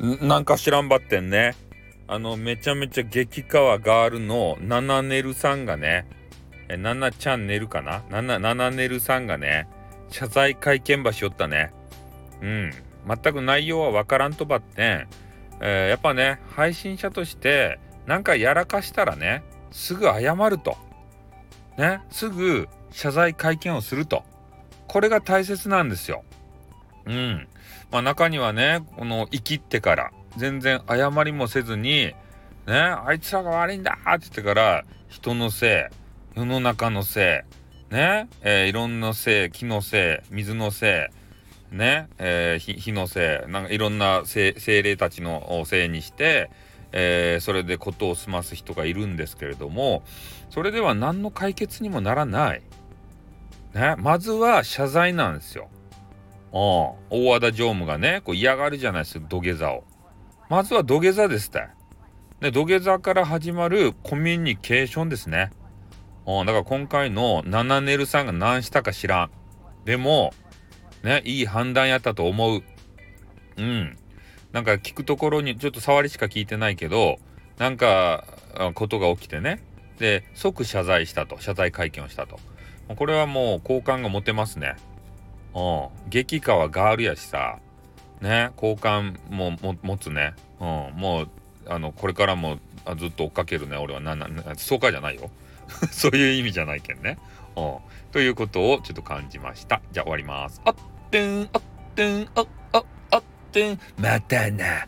なんか知らんばってんね。あの、めちゃめちゃ激川ガールのナナネルさんがね、え、ナナチャンネルかな？ナナ、ナナネルさんがね、謝罪会見場しよったね。うん。全く内容はわからんとばってん、えー、やっぱね、配信者として、なんかやらかしたらね、すぐ謝ると。ね、すぐ謝罪会見をすると。これが大切なんですよ。うん。まあ中にはね、この生きってから全然謝りもせずに、ね、あいつらが悪いんだって言ってから人のせい、世の中のせい、ね、えー、いろんなせい、木のせい、水のせい、ね、えー、火のせい、なんかいろんな精霊たちのせいにして、えー、それで事を済ます人がいるんですけれども、それでは何の解決にもならない。ね、まずは謝罪なんですよ。大和田常務がね、こう嫌がるじゃないですか、土下座を。まずは土下座ですって。で、土下座から始まるコミュニケーションですね。うんだから今回のナナネルさんが何したか知らん。でも、ね、いい判断やったと思う。うん。なんか聞くところに、ちょっと触りしか聞いてないけど、なんか、ことが起きてね。で、即謝罪したと。謝罪会見をしたと。これはもう好感が持てますね。うん。激化はガールやしさ、ね、好感も持つね。うん。もう、あの、これからもあずっと追っかけるね。俺はな、な、な、そうかじゃないよ。そういう意味じゃないけんね。うん。ということをちょっと感じました。じゃあ終わります。あってん、あってん、あ、あ、あってん、またな。